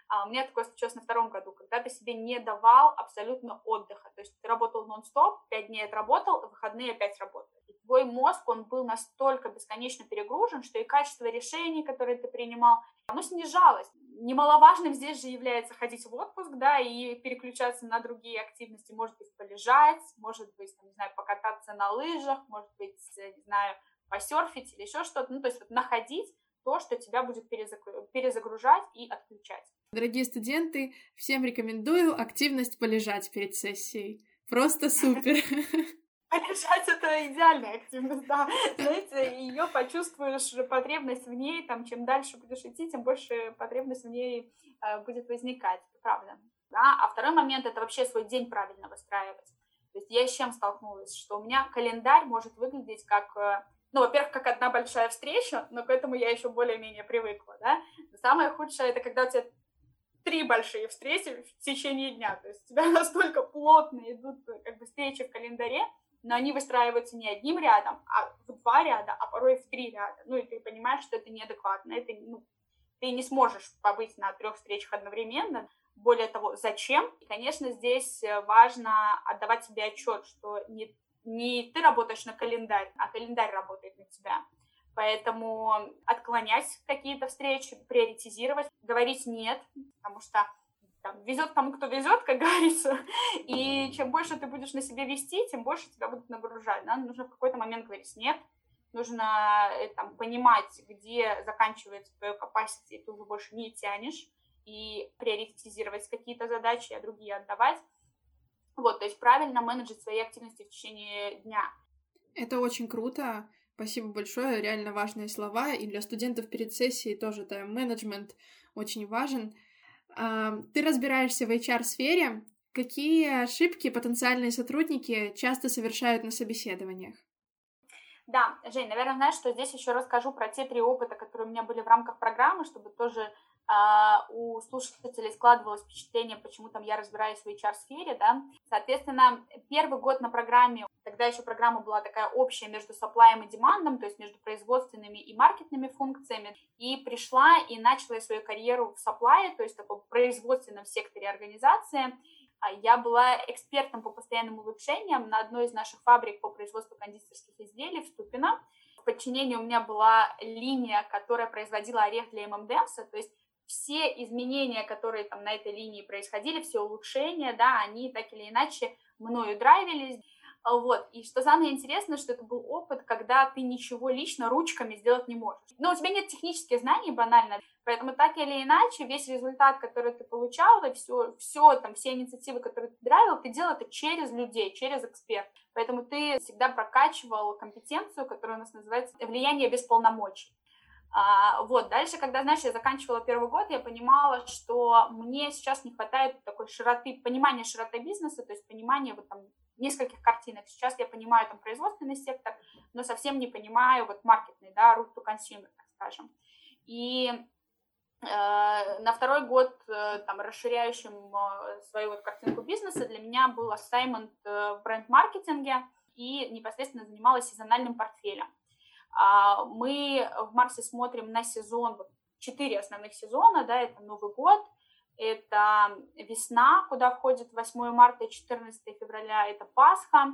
А у меня такое случилось на втором году, когда ты себе не давал абсолютно отдыха. То есть ты работал нон-стоп, пять дней отработал, выходные опять работал твой мозг, он был настолько бесконечно перегружен, что и качество решений, которые ты принимал, оно снижалось. Немаловажным здесь же является ходить в отпуск, да, и переключаться на другие активности. Может быть, полежать, может быть, там, не знаю, покататься на лыжах, может быть, не знаю, посерфить или еще что-то. Ну, то есть вот находить то, что тебя будет перезагружать и отключать. Дорогие студенты, всем рекомендую активность полежать перед сессией. Просто супер. Полежать это идеальная активность, да. Знаете, ее почувствуешь потребность в ней, там, чем дальше будешь идти, тем больше потребность в ней э, будет возникать, правда. Да? А второй момент это вообще свой день правильно выстраивать. То есть я с чем столкнулась, что у меня календарь может выглядеть как, э, ну, во-первых, как одна большая встреча, но к этому я еще более-менее привыкла, да. Но самое худшее это когда у тебя три большие встречи в течение дня. То есть у тебя настолько плотно идут как бы встречи в календаре, но они выстраиваются не одним рядом, а в два ряда, а порой в три ряда. Ну, и ты понимаешь, что это неадекватно. Это, ну, ты не сможешь побыть на трех встречах одновременно. Более того, зачем? И, конечно, здесь важно отдавать себе отчет, что не, не ты работаешь на календарь, а календарь работает на тебя. Поэтому отклонять какие-то встречи, приоритизировать, говорить нет, потому что там, везет тому, кто везет, как говорится. И чем больше ты будешь на себе вести, тем больше тебя будут нагружать. Да? Нужно в какой-то момент говорить нет. Нужно э, там, понимать, где заканчивается твое и ты уже больше не тянешь, и приоритизировать какие-то задачи, а другие отдавать. Вот, то есть правильно менеджить свои активности в течение дня. Это очень круто. Спасибо большое, реально важные слова. И для студентов перед сессией тоже тайм-менеджмент очень важен. Ты разбираешься в HR-сфере. Какие ошибки потенциальные сотрудники часто совершают на собеседованиях? Да, Жень, наверное, знаешь, что здесь еще расскажу про те три опыта, которые у меня были в рамках программы, чтобы тоже у слушателей складывалось впечатление, почему там я разбираюсь в HR-сфере, да. Соответственно, первый год на программе, тогда еще программа была такая общая между supply и демандом, то есть между производственными и маркетными функциями, и пришла и начала свою карьеру в supply, то есть в производственном секторе организации, а я была экспертом по постоянным улучшениям на одной из наших фабрик по производству кондитерских изделий в Ступино. В подчинении у меня была линия, которая производила орех для ММДМС, то есть все изменения, которые там на этой линии происходили, все улучшения, да, они так или иначе мною драйвились. Вот. И что самое интересное, что это был опыт, когда ты ничего лично ручками сделать не можешь. Но у тебя нет технических знаний банально, поэтому так или иначе весь результат, который ты получал, и все, все там, все инициативы, которые ты драйвил, ты делал это через людей, через эксперт. Поэтому ты всегда прокачивал компетенцию, которая у нас называется влияние без полномочий. А, вот, дальше, когда, знаешь, я заканчивала первый год, я понимала, что мне сейчас не хватает такой широты, понимания широты бизнеса, то есть понимания вот там нескольких картинок. Сейчас я понимаю там производственный сектор, но совсем не понимаю вот маркетный, да, root to consumer, так скажем. И э, на второй год, э, там, расширяющим э, свою вот картинку бизнеса, для меня был ассаймент э, в бренд-маркетинге и непосредственно занималась сезональным портфелем. А, мы в Марсе смотрим на сезон, четыре основных сезона, да, это Новый год, это весна, куда входит 8 марта и 14 февраля, это Пасха,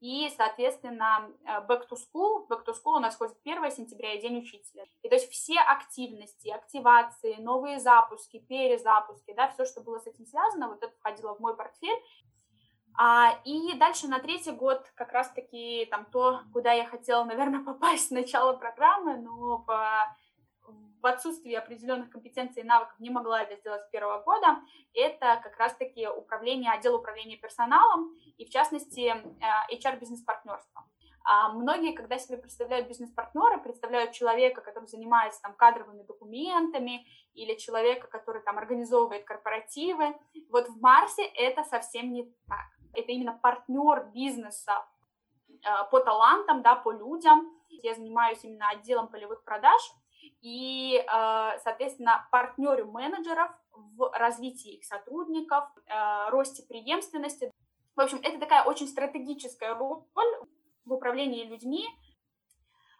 и, соответственно, э, Back to School. Back to School у нас ходит 1 сентября и День учителя. И то есть все активности, активации, новые запуски, перезапуски, да, все, что было с этим связано, вот это входило в мой портфель. А, и дальше на третий год как раз-таки там то, куда я хотела, наверное, попасть с начала программы, но по, в отсутствии определенных компетенций и навыков не могла это сделать с первого года, это как раз-таки управление, отдел управления персоналом и, в частности, HR-бизнес-партнерство. А многие, когда себе представляют бизнес-партнера, представляют человека, который занимается там кадровыми документами, или человека, который там организовывает корпоративы. Вот в Марсе это совсем не так это именно партнер бизнеса э, по талантам, да, по людям. Я занимаюсь именно отделом полевых продаж и, э, соответственно, партнерю менеджеров в развитии их сотрудников, э, росте преемственности. В общем, это такая очень стратегическая роль в управлении людьми.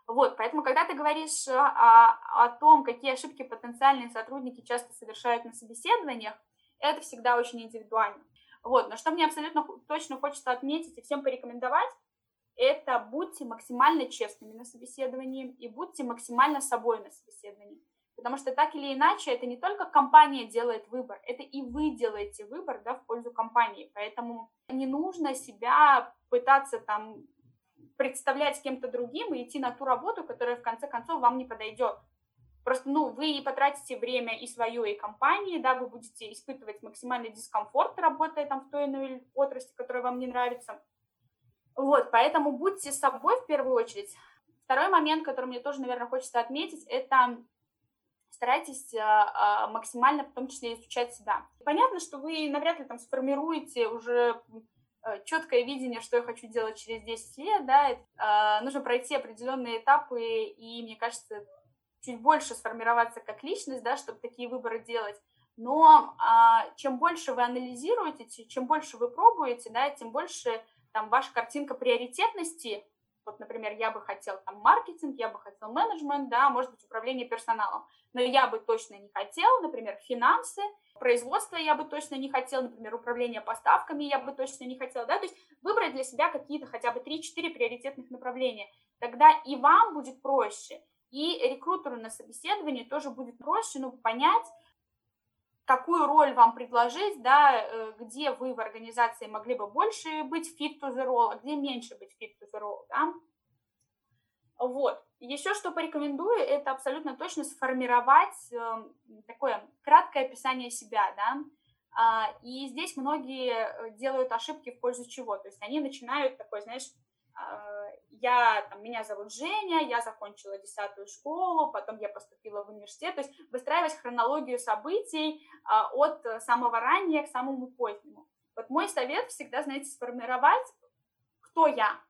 Вот, поэтому, когда ты говоришь о, о том, какие ошибки потенциальные сотрудники часто совершают на собеседованиях, это всегда очень индивидуально. Вот. Но что мне абсолютно точно хочется отметить и всем порекомендовать, это будьте максимально честными на собеседовании и будьте максимально собой на собеседовании. Потому что так или иначе, это не только компания делает выбор, это и вы делаете выбор да, в пользу компании. Поэтому не нужно себя пытаться там представлять кем-то другим и идти на ту работу, которая в конце концов вам не подойдет. Просто, ну, вы потратите время и свое, и компании, да, вы будете испытывать максимальный дискомфорт, работая там в той или иной отрасли, которая вам не нравится. Вот, поэтому будьте собой в первую очередь. Второй момент, который мне тоже, наверное, хочется отметить, это старайтесь а, а, максимально в том числе изучать себя. Понятно, что вы навряд ли там сформируете уже э, четкое видение, что я хочу делать через 10 лет, да, э, нужно пройти определенные этапы, и, мне кажется, чуть больше сформироваться как личность, да, чтобы такие выборы делать. Но э, чем больше вы анализируете, чем больше вы пробуете, да, тем больше там ваша картинка приоритетности, вот, например, я бы хотел там маркетинг, я бы хотел менеджмент, да, может быть, управление персоналом, но я бы точно не хотел, например, финансы, производство я бы точно не хотел, например, управление поставками я бы точно не хотел, да, то есть выбрать для себя какие-то хотя бы 3-4 приоритетных направления, тогда и вам будет проще, и рекрутеру на собеседовании тоже будет проще, ну, понять, какую роль вам предложить, да, э, где вы в организации могли бы больше быть fit to the role, а где меньше быть fit to the role, да. Вот. Еще что порекомендую, это абсолютно точно сформировать э, такое краткое описание себя, да, а, и здесь многие э, делают ошибки в пользу чего, то есть они начинают такой, знаешь, я, там, меня зовут Женя, я закончила десятую школу, потом я поступила в университет, то есть выстраивать хронологию событий а, от самого раннего к самому позднему. Вот мой совет всегда, знаете, сформировать, кто я.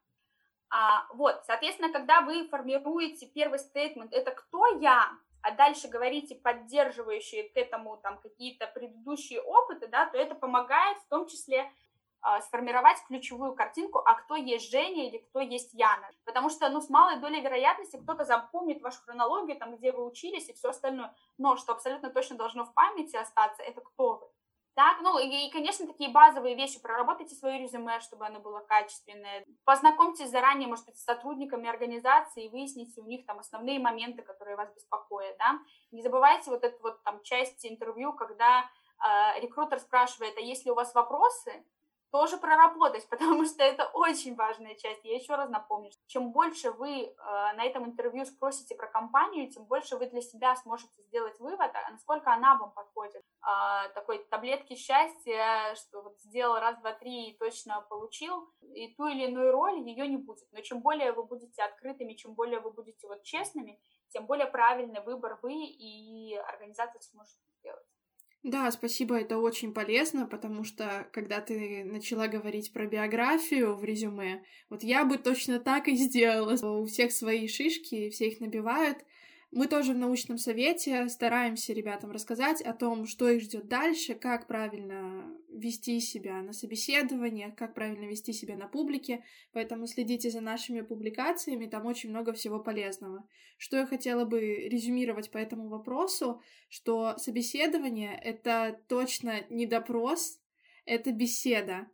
А, вот, соответственно, когда вы формируете первый стейтмент, это кто я, а дальше говорите поддерживающие к этому там какие-то предыдущие опыты, да, то это помогает в том числе сформировать ключевую картинку, а кто есть Женя или кто есть Яна. Потому что, ну, с малой долей вероятности кто-то запомнит вашу хронологию, там, где вы учились и все остальное. Но что абсолютно точно должно в памяти остаться, это кто вы. Так, ну и, и, конечно, такие базовые вещи. Проработайте свое резюме, чтобы оно было качественное. Познакомьтесь заранее, может быть, с сотрудниками организации и выясните у них там основные моменты, которые вас беспокоят, да. Не забывайте вот эту вот там часть интервью, когда э, рекрутер спрашивает, а есть ли у вас вопросы, тоже проработать, потому что это очень важная часть. Я еще раз напомню, чем больше вы э, на этом интервью спросите про компанию, тем больше вы для себя сможете сделать вывод, а насколько она вам подходит. Э, такой таблетки счастья, что вот сделал раз, два, три и точно получил, и ту или иную роль ее не будет. Но чем более вы будете открытыми, чем более вы будете вот честными, тем более правильный выбор вы и организация сможет сделать. Да, спасибо, это очень полезно, потому что когда ты начала говорить про биографию в резюме, вот я бы точно так и сделала. У всех свои шишки, все их набивают, мы тоже в научном совете стараемся ребятам рассказать о том, что их ждет дальше, как правильно вести себя на собеседованиях, как правильно вести себя на публике. Поэтому следите за нашими публикациями, там очень много всего полезного. Что я хотела бы резюмировать по этому вопросу, что собеседование — это точно не допрос, это беседа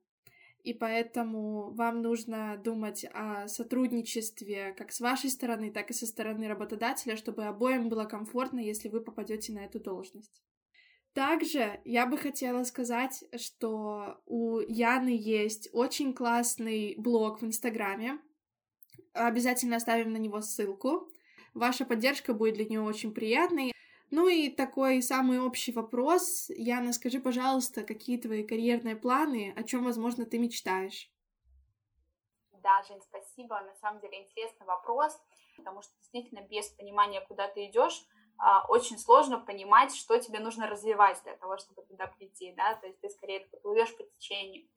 и поэтому вам нужно думать о сотрудничестве как с вашей стороны, так и со стороны работодателя, чтобы обоим было комфортно, если вы попадете на эту должность. Также я бы хотела сказать, что у Яны есть очень классный блог в Инстаграме. Обязательно оставим на него ссылку. Ваша поддержка будет для нее очень приятной. Ну и такой самый общий вопрос. Яна, скажи, пожалуйста, какие твои карьерные планы, о чем, возможно, ты мечтаешь? Да, Жень, спасибо. На самом деле интересный вопрос, потому что действительно без понимания, куда ты идешь, а, очень сложно понимать, что тебе нужно развивать для того, чтобы туда прийти, да, то есть ты скорее плывешь по течению.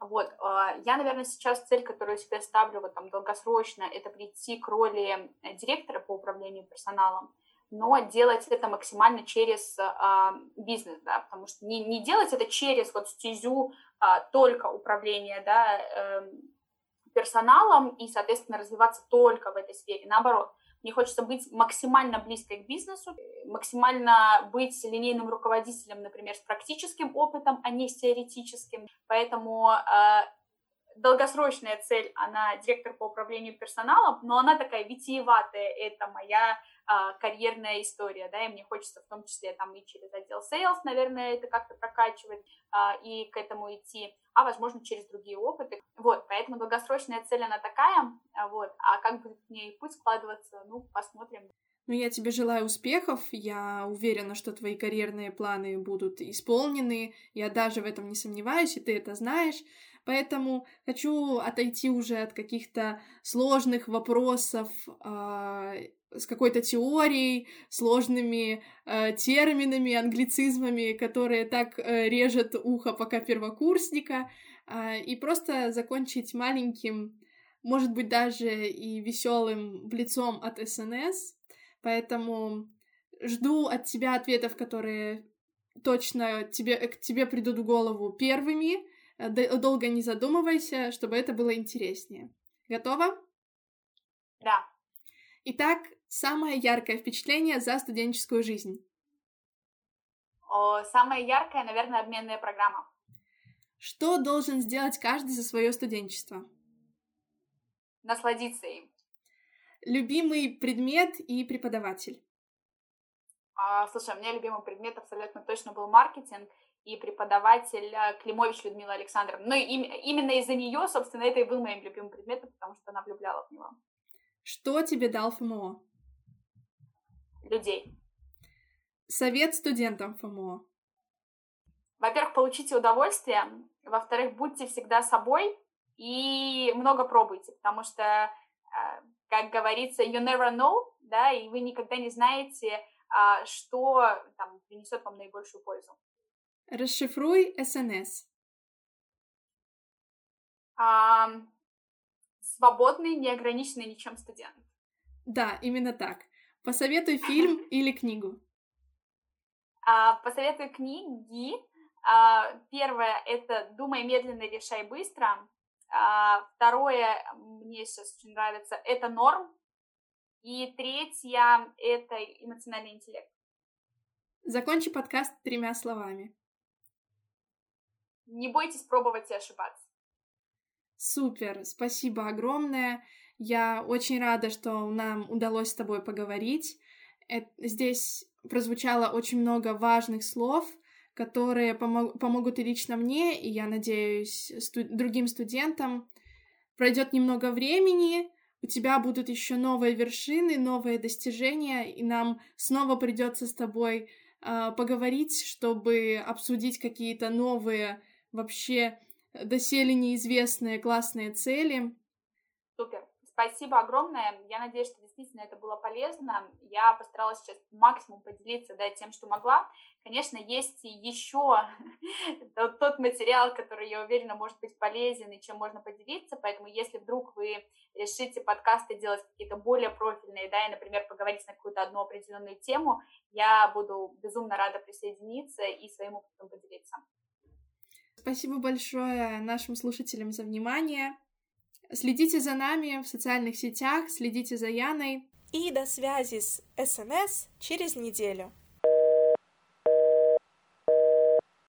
Вот, а, я, наверное, сейчас цель, которую себе ставлю вот там долгосрочно, это прийти к роли директора по управлению персоналом, но делать это максимально через а, бизнес, да, потому что не, не делать это через вот стезю а, только управления, да, э, персоналом и, соответственно, развиваться только в этой сфере. Наоборот, мне хочется быть максимально близкой к бизнесу, максимально быть линейным руководителем, например, с практическим опытом, а не с теоретическим. Поэтому э, долгосрочная цель, она директор по управлению персоналом, но она такая витиеватая, это моя карьерная история, да, и мне хочется в том числе там и через отдел sales, наверное, это как-то прокачивать а, и к этому идти, а возможно через другие опыты. Вот, поэтому долгосрочная цель она такая, а, вот, а как будет к ней путь складываться, ну, посмотрим. Ну, я тебе желаю успехов. Я уверена, что твои карьерные планы будут исполнены. Я даже в этом не сомневаюсь, и ты это знаешь. Поэтому хочу отойти уже от каких-то сложных вопросов э, с какой-то теорией, сложными э, терминами, англицизмами, которые так э, режет ухо пока первокурсника, э, и просто закончить маленьким, может быть, даже и веселым лицом от СНС. Поэтому жду от тебя ответов, которые точно тебе, к тебе придут в голову первыми. Э, долго не задумывайся, чтобы это было интереснее. Готова? Да. Итак, самое яркое впечатление за студенческую жизнь? О, самое яркое, наверное, обменная программа. Что должен сделать каждый за свое студенчество? Насладиться им. Любимый предмет и преподаватель? А, слушай, у меня любимый предмет абсолютно точно был маркетинг и преподаватель э, Климович Людмила Александровна. Ну, и именно из-за нее, собственно, это и был моим любимым предметом, потому что она влюбляла в него. Что тебе дал ФМО? Людей. Совет студентам ФМО. Во-первых, получите удовольствие. Во-вторых, будьте всегда собой и много пробуйте, потому что, э, как говорится, you never know, да, и вы никогда не знаете, а, что там принесет вам наибольшую пользу. Расшифруй СНС. А, свободный, неограниченный ничем студент. Да, именно так. Посоветуй фильм или книгу. А, посоветую книги. А, первое — это «Думай медленно, решай быстро». А, второе, мне сейчас очень нравится, это «Норм». И третье — это эмоциональный интеллект. Закончи подкаст тремя словами. Не бойтесь пробовать и ошибаться. Супер, спасибо огромное. Я очень рада, что нам удалось с тобой поговорить. Здесь прозвучало очень много важных слов, которые помог помогут и лично мне, и я надеюсь, сту другим студентам. Пройдет немного времени, у тебя будут еще новые вершины, новые достижения, и нам снова придется с тобой э, поговорить, чтобы обсудить какие-то новые, вообще доселе неизвестные классные цели. Супер. Спасибо огромное. Я надеюсь, что действительно это было полезно. Я постаралась сейчас максимум поделиться да, тем, что могла. Конечно, есть еще тот материал, который, я уверена, может быть полезен и чем можно поделиться. Поэтому, если вдруг вы решите подкасты делать какие-то более профильные, да, и, например, поговорить на какую-то одну определенную тему, я буду безумно рада присоединиться и своим опытом поделиться. Спасибо большое нашим слушателям за внимание. Следите за нами в социальных сетях, следите за Яной. И до связи с СНС через неделю.